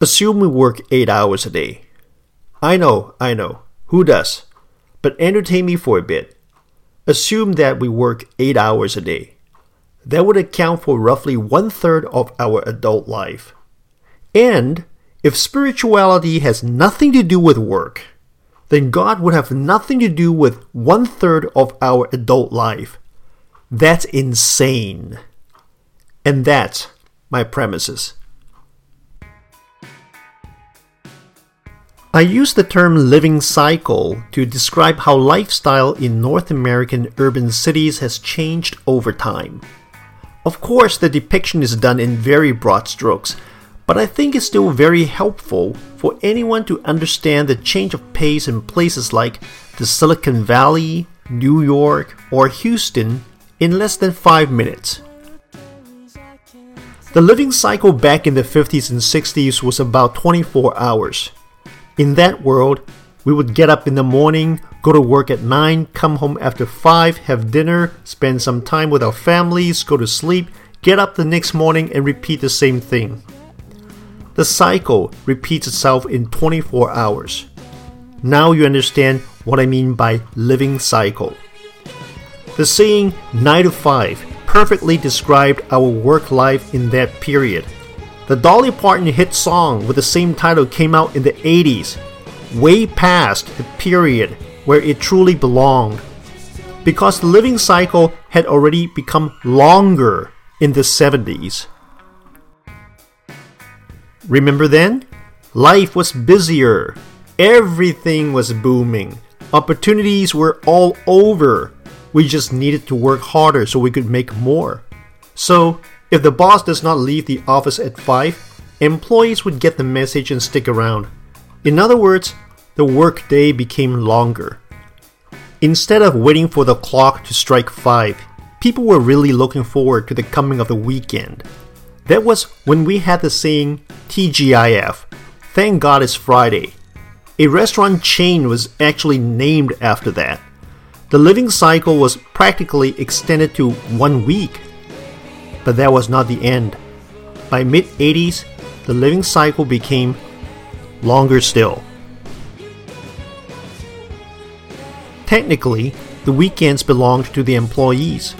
Assume we work 8 hours a day. I know, I know. Who does? But entertain me for a bit. Assume that we work 8 hours a day. That would account for roughly one third of our adult life. And if spirituality has nothing to do with work, then God would have nothing to do with one third of our adult life. That's insane. And that's my premises. I use the term living cycle to describe how lifestyle in North American urban cities has changed over time. Of course, the depiction is done in very broad strokes, but I think it's still very helpful for anyone to understand the change of pace in places like the Silicon Valley, New York, or Houston in less than 5 minutes. The living cycle back in the 50s and 60s was about 24 hours. In that world, we would get up in the morning, go to work at 9, come home after 5, have dinner, spend some time with our families, go to sleep, get up the next morning, and repeat the same thing. The cycle repeats itself in 24 hours. Now you understand what I mean by living cycle. The saying 9 to 5 perfectly described our work life in that period. The Dolly Parton hit song with the same title came out in the 80s, way past the period where it truly belonged. Because the living cycle had already become longer in the 70s. Remember then? Life was busier. Everything was booming. Opportunities were all over. We just needed to work harder so we could make more. So, if the boss does not leave the office at 5, employees would get the message and stick around. In other words, the workday became longer. Instead of waiting for the clock to strike 5, people were really looking forward to the coming of the weekend. That was when we had the saying TGIF, Thank God It's Friday. A restaurant chain was actually named after that. The living cycle was practically extended to one week but that was not the end. By mid 80s, the living cycle became longer still. Technically, the weekends belonged to the employees.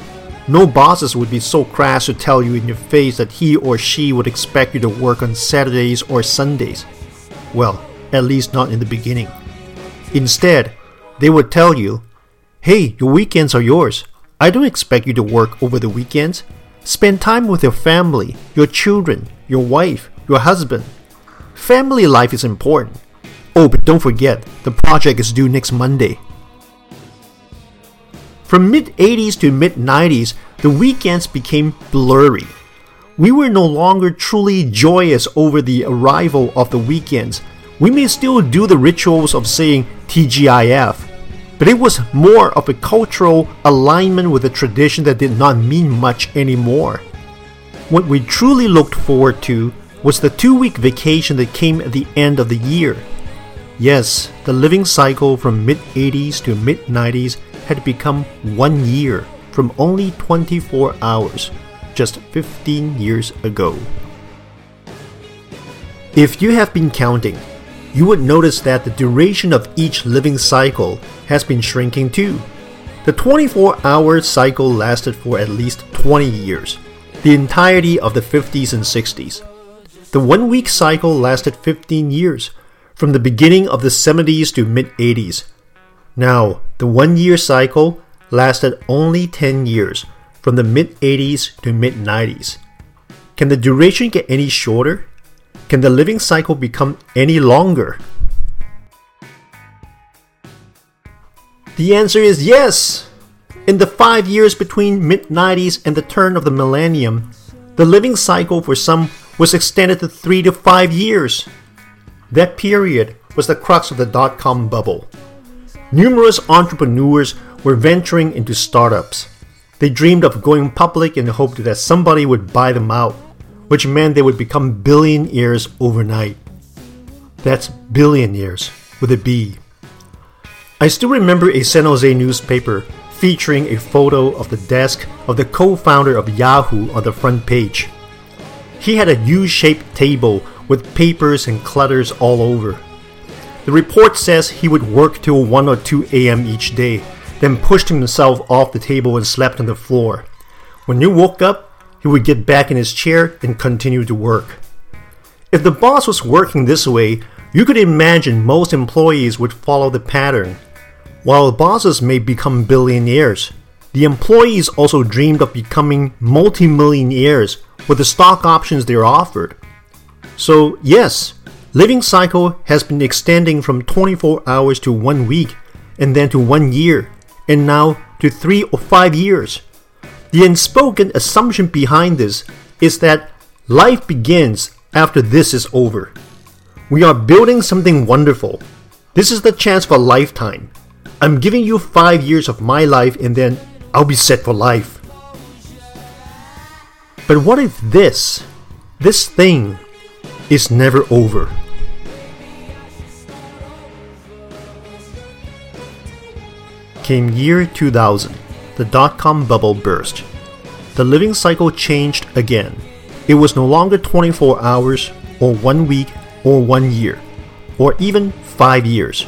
No bosses would be so crass to tell you in your face that he or she would expect you to work on Saturdays or Sundays. Well, at least not in the beginning. Instead, they would tell you, hey, your weekends are yours. I don't expect you to work over the weekends. Spend time with your family, your children, your wife, your husband. Family life is important. Oh, but don't forget, the project is due next Monday. From mid 80s to mid 90s, the weekends became blurry. We were no longer truly joyous over the arrival of the weekends. We may still do the rituals of saying TGIF, but it was more of a cultural alignment with a tradition that did not mean much anymore. What we truly looked forward to was the two week vacation that came at the end of the year. Yes, the living cycle from mid 80s to mid 90s had become one year from only 24 hours just 15 years ago. If you have been counting, you would notice that the duration of each living cycle has been shrinking too. The 24 hour cycle lasted for at least 20 years, the entirety of the 50s and 60s. The one week cycle lasted 15 years, from the beginning of the 70s to mid 80s. Now, the one year cycle lasted only 10 years, from the mid 80s to mid 90s. Can the duration get any shorter? Can the living cycle become any longer? The answer is yes! In the five years between mid 90s and the turn of the millennium, the living cycle for some was extended to three to five years. That period was the crux of the dot com bubble. Numerous entrepreneurs were venturing into startups. They dreamed of going public in the hope that somebody would buy them out which meant they would become billionaires overnight. That's billionaires with a B. I still remember a San Jose newspaper featuring a photo of the desk of the co founder of Yahoo on the front page. He had a U shaped table with papers and clutters all over. The report says he would work till 1 or 2 a.m. each day, then pushed himself off the table and slept on the floor. When you woke up, he would get back in his chair and continue to work. If the boss was working this way, you could imagine most employees would follow the pattern. While bosses may become billionaires, the employees also dreamed of becoming multimillionaires with the stock options they're offered. So, yes, living cycle has been extending from 24 hours to 1 week and then to 1 year and now to 3 or 5 years. The unspoken assumption behind this is that life begins after this is over. We are building something wonderful. This is the chance for a lifetime. I'm giving you 5 years of my life and then I'll be set for life. But what if this, this thing, is never over? Came year 2000. The dot com bubble burst. The living cycle changed again. It was no longer 24 hours, or one week, or one year, or even five years.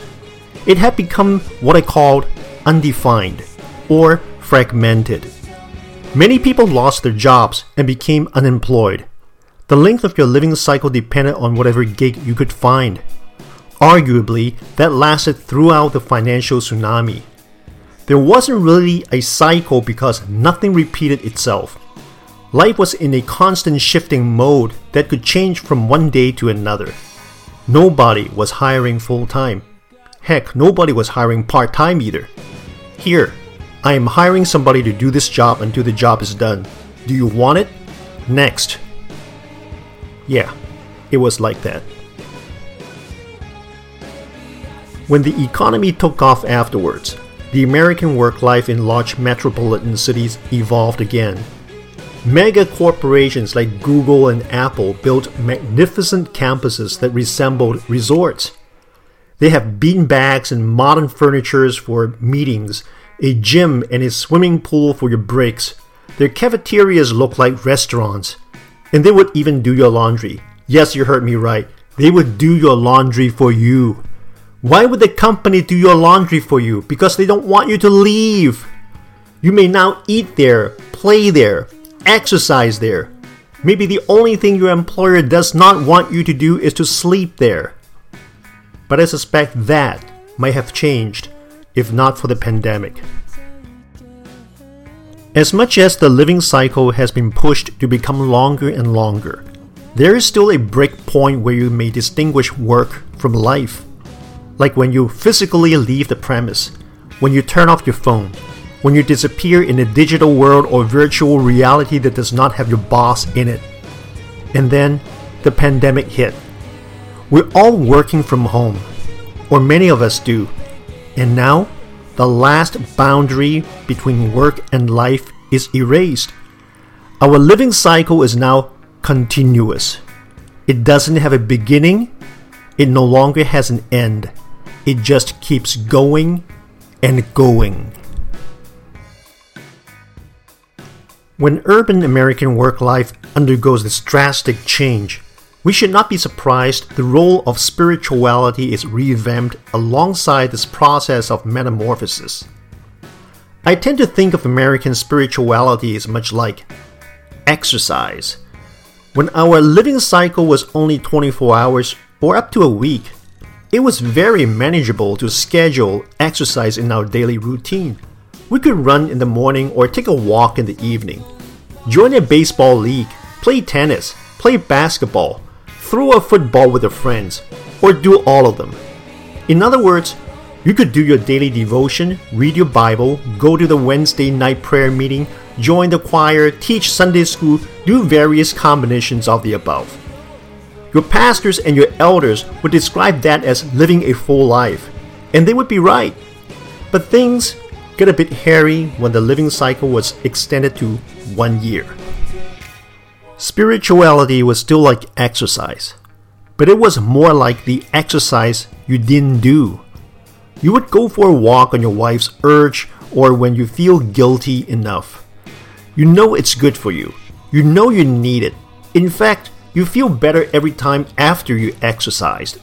It had become what I called undefined, or fragmented. Many people lost their jobs and became unemployed. The length of your living cycle depended on whatever gig you could find. Arguably, that lasted throughout the financial tsunami. There wasn't really a cycle because nothing repeated itself. Life was in a constant shifting mode that could change from one day to another. Nobody was hiring full time. Heck, nobody was hiring part time either. Here, I am hiring somebody to do this job until the job is done. Do you want it? Next. Yeah, it was like that. When the economy took off afterwards, the American work life in large metropolitan cities evolved again. Mega corporations like Google and Apple built magnificent campuses that resembled resorts. They have beanbags and modern furnitures for meetings, a gym and a swimming pool for your breaks. Their cafeterias look like restaurants. And they would even do your laundry. Yes, you heard me right. They would do your laundry for you. Why would the company do your laundry for you? Because they don't want you to leave. You may now eat there, play there, exercise there. Maybe the only thing your employer does not want you to do is to sleep there. But I suspect that might have changed if not for the pandemic. As much as the living cycle has been pushed to become longer and longer, there is still a break point where you may distinguish work from life like when you physically leave the premise, when you turn off your phone, when you disappear in a digital world or virtual reality that does not have your boss in it. And then the pandemic hit. We're all working from home, or many of us do. And now, the last boundary between work and life is erased. Our living cycle is now continuous. It doesn't have a beginning, it no longer has an end. It just keeps going and going. When urban American work life undergoes this drastic change, we should not be surprised the role of spirituality is revamped alongside this process of metamorphosis. I tend to think of American spirituality as much like exercise. When our living cycle was only 24 hours or up to a week, it was very manageable to schedule exercise in our daily routine. We could run in the morning or take a walk in the evening, join a baseball league, play tennis, play basketball, throw a football with your friends, or do all of them. In other words, you could do your daily devotion, read your Bible, go to the Wednesday night prayer meeting, join the choir, teach Sunday school, do various combinations of the above. Your pastors and your elders would describe that as living a full life, and they would be right. But things get a bit hairy when the living cycle was extended to one year. Spirituality was still like exercise, but it was more like the exercise you didn't do. You would go for a walk on your wife's urge or when you feel guilty enough. You know it's good for you. You know you need it. In fact, you feel better every time after you exercised.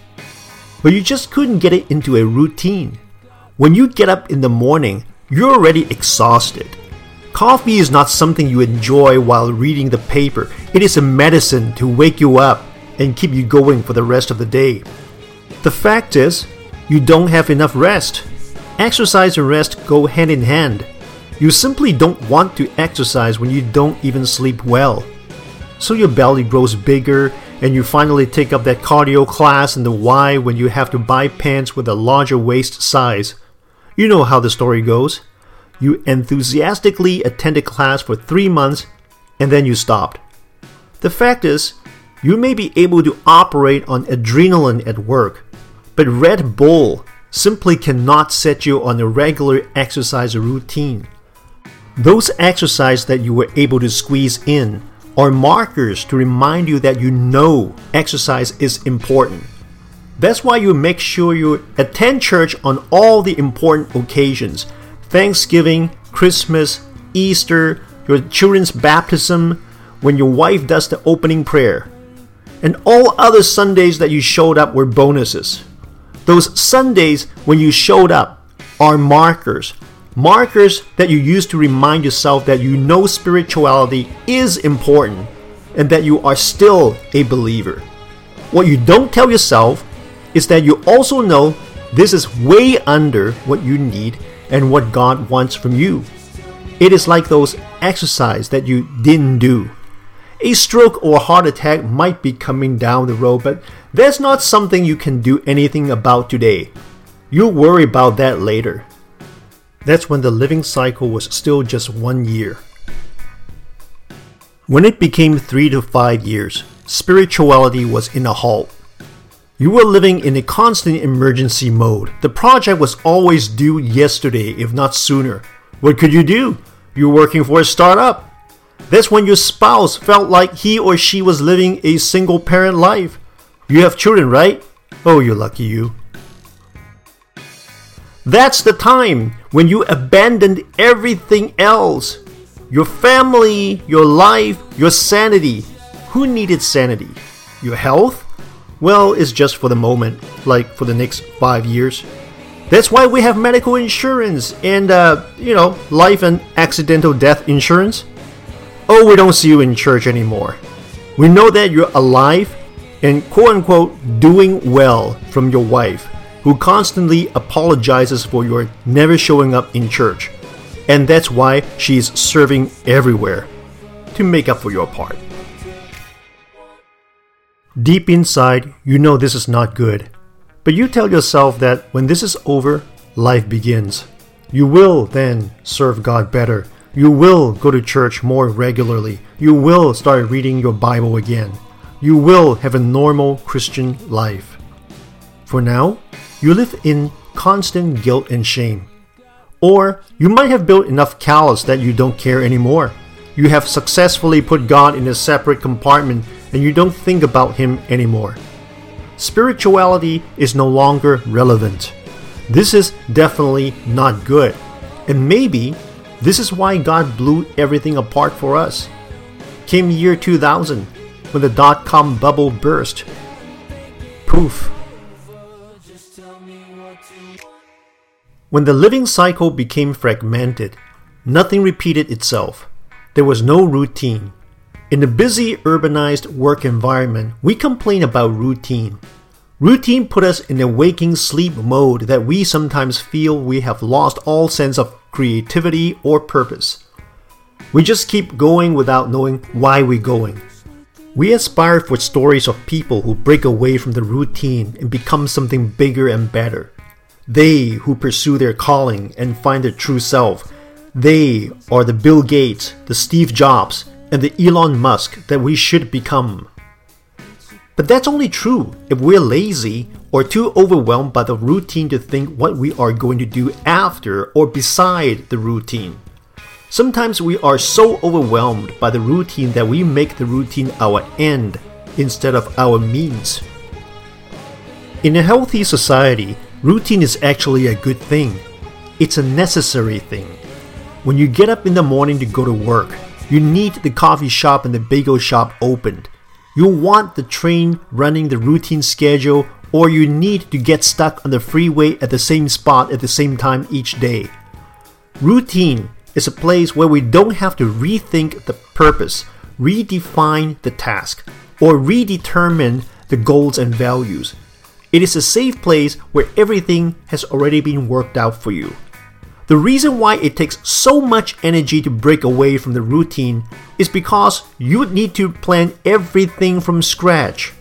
But you just couldn't get it into a routine. When you get up in the morning, you're already exhausted. Coffee is not something you enjoy while reading the paper. It is a medicine to wake you up and keep you going for the rest of the day. The fact is, you don't have enough rest. Exercise and rest go hand in hand. You simply don't want to exercise when you don't even sleep well. So your belly grows bigger and you finally take up that cardio class in the Y when you have to buy pants with a larger waist size. You know how the story goes. You enthusiastically attended class for three months and then you stopped. The fact is, you may be able to operate on adrenaline at work, but Red Bull simply cannot set you on a regular exercise routine. Those exercises that you were able to squeeze in are markers to remind you that you know exercise is important. That's why you make sure you attend church on all the important occasions Thanksgiving, Christmas, Easter, your children's baptism, when your wife does the opening prayer. And all other Sundays that you showed up were bonuses. Those Sundays when you showed up are markers. Markers that you use to remind yourself that you know spirituality is important and that you are still a believer. What you don't tell yourself is that you also know this is way under what you need and what God wants from you. It is like those exercise that you didn't do. A stroke or heart attack might be coming down the road, but that's not something you can do anything about today. You'll worry about that later. That's when the living cycle was still just one year. When it became three to five years, spirituality was in a halt. You were living in a constant emergency mode. The project was always due yesterday, if not sooner. What could you do? You were working for a startup. That's when your spouse felt like he or she was living a single parent life. You have children, right? Oh, you're lucky you. That's the time when you abandoned everything else your family, your life, your sanity. Who needed sanity? Your health? Well, it's just for the moment, like for the next five years. That's why we have medical insurance and, uh, you know, life and accidental death insurance. Oh, we don't see you in church anymore. We know that you're alive and quote unquote doing well from your wife, who constantly apologizes for your never showing up in church. And that's why she's serving everywhere to make up for your part. Deep inside, you know this is not good. But you tell yourself that when this is over, life begins. You will then serve God better you will go to church more regularly. You will start reading your Bible again. You will have a normal Christian life. For now, you live in constant guilt and shame. Or you might have built enough callous that you don't care anymore. You have successfully put God in a separate compartment and you don't think about Him anymore. Spirituality is no longer relevant. This is definitely not good. And maybe this is why God blew everything apart for us. Came year 2000, when the dot com bubble burst. Poof. When the living cycle became fragmented, nothing repeated itself. There was no routine. In a busy urbanized work environment, we complain about routine. Routine put us in a waking sleep mode that we sometimes feel we have lost all sense of creativity or purpose. We just keep going without knowing why we're going. We aspire for stories of people who break away from the routine and become something bigger and better. They who pursue their calling and find their true self. They are the Bill Gates, the Steve Jobs, and the Elon Musk that we should become. But that's only true if we're lazy or too overwhelmed by the routine to think what we are going to do after or beside the routine. Sometimes we are so overwhelmed by the routine that we make the routine our end instead of our means. In a healthy society, routine is actually a good thing. It's a necessary thing. When you get up in the morning to go to work, you need the coffee shop and the bagel shop opened You want the train running the routine schedule, or you need to get stuck on the freeway at the same spot at the same time each day. Routine is a place where we don't have to rethink the purpose, redefine the task, or redetermine the goals and values. It is a safe place where everything has already been worked out for you. The reason why it takes so much energy to break away from the routine is because you need to plan everything from scratch.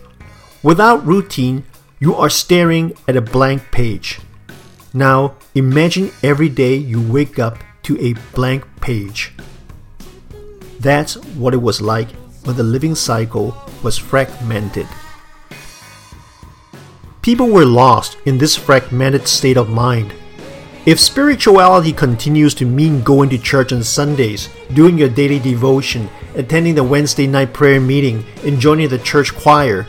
Without routine, you are staring at a blank page. Now, imagine every day you wake up to a blank page. That's what it was like when the living cycle was fragmented. People were lost in this fragmented state of mind. If spirituality continues to mean going to church on Sundays, doing your daily devotion, attending the Wednesday night prayer meeting, and joining the church choir,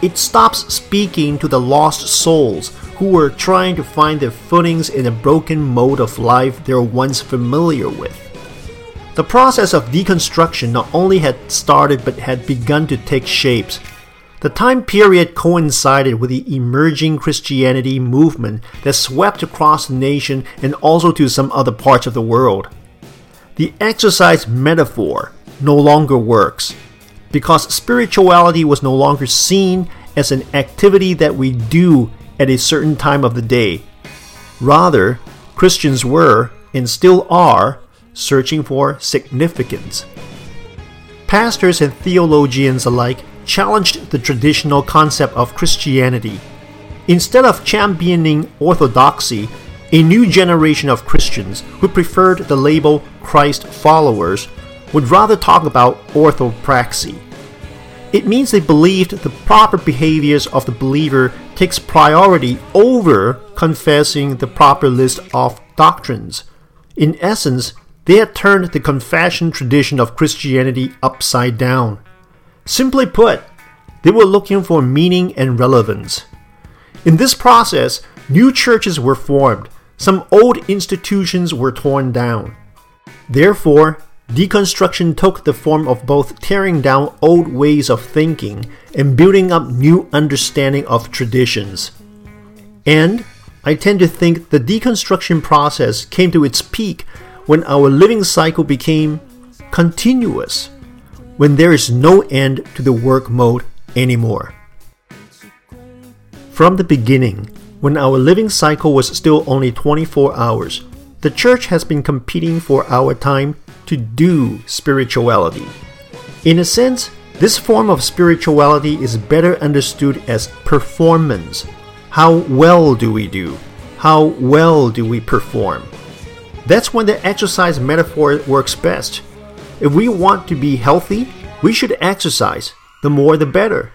it stops speaking to the lost souls who were trying to find their footings in a broken mode of life they were once familiar with. The process of deconstruction not only had started but had begun to take shapes the time period coincided with the emerging Christianity movement that swept across the nation and also to some other parts of the world. The exercise metaphor no longer works because spirituality was no longer seen as an activity that we do at a certain time of the day. Rather, Christians were, and still are, searching for significance. Pastors and theologians alike challenged the traditional concept of Christianity. Instead of championing orthodoxy, a new generation of Christians who preferred the label Christ followers would rather talk about orthopraxy. It means they believed the proper behaviors of the believer takes priority over confessing the proper list of doctrines. In essence, they had turned the confession tradition of Christianity upside down. Simply put, they were looking for meaning and relevance. In this process, new churches were formed, some old institutions were torn down. Therefore, deconstruction took the form of both tearing down old ways of thinking and building up new understanding of traditions. And I tend to think the deconstruction process came to its peak when our living cycle became continuous when there is no end to the work mode anymore. From the beginning, when our living cycle was still only 24 hours, the church has been competing for our time to do spirituality. In a sense, this form of spirituality is better understood as performance. How well do we do? How well do we perform? That's when the exercise metaphor works best. If we want to be healthy, we should exercise. The more the better.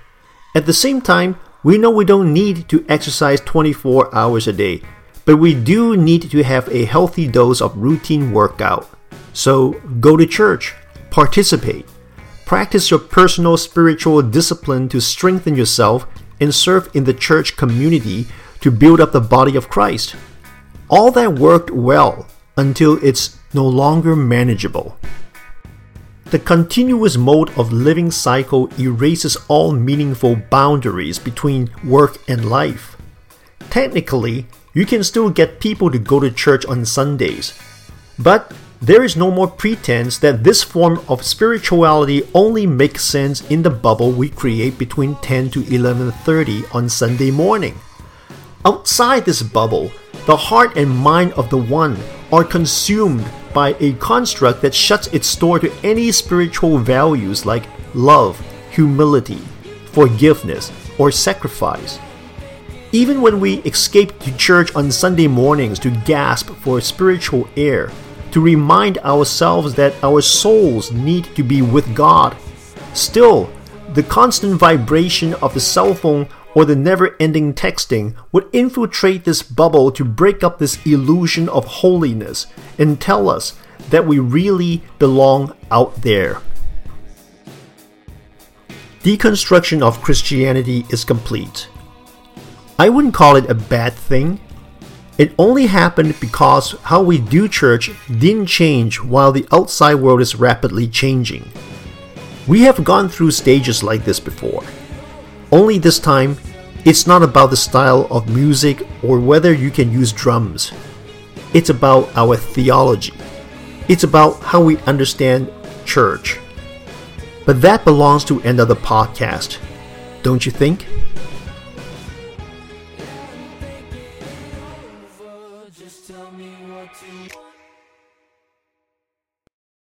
At the same time, we know we don't need to exercise 24 hours a day, but we do need to have a healthy dose of routine workout. So go to church, participate, practice your personal spiritual discipline to strengthen yourself, and serve in the church community to build up the body of Christ. All that worked well until it's no longer manageable. The continuous mode of living cycle erases all meaningful boundaries between work and life. Technically, you can still get people to go to church on Sundays, but there is no more pretense that this form of spirituality only makes sense in the bubble we create between 10 to 11:30 on Sunday morning. Outside this bubble, the heart and mind of the one are consumed by a construct that shuts its door to any spiritual values like love, humility, forgiveness, or sacrifice. Even when we escape to church on Sunday mornings to gasp for spiritual air, to remind ourselves that our souls need to be with God, still, the constant vibration of the cell phone or the never ending texting would infiltrate this bubble to break up this illusion of holiness and tell us that we really belong out there. Deconstruction of Christianity is complete. I wouldn't call it a bad thing. It only happened because how we do church didn't change while the outside world is rapidly changing. We have gone through stages like this before. Only this time, it's not about the style of music or whether you can use drums. It's about our theology. It's about how we understand church. But that belongs to another podcast, don't you think?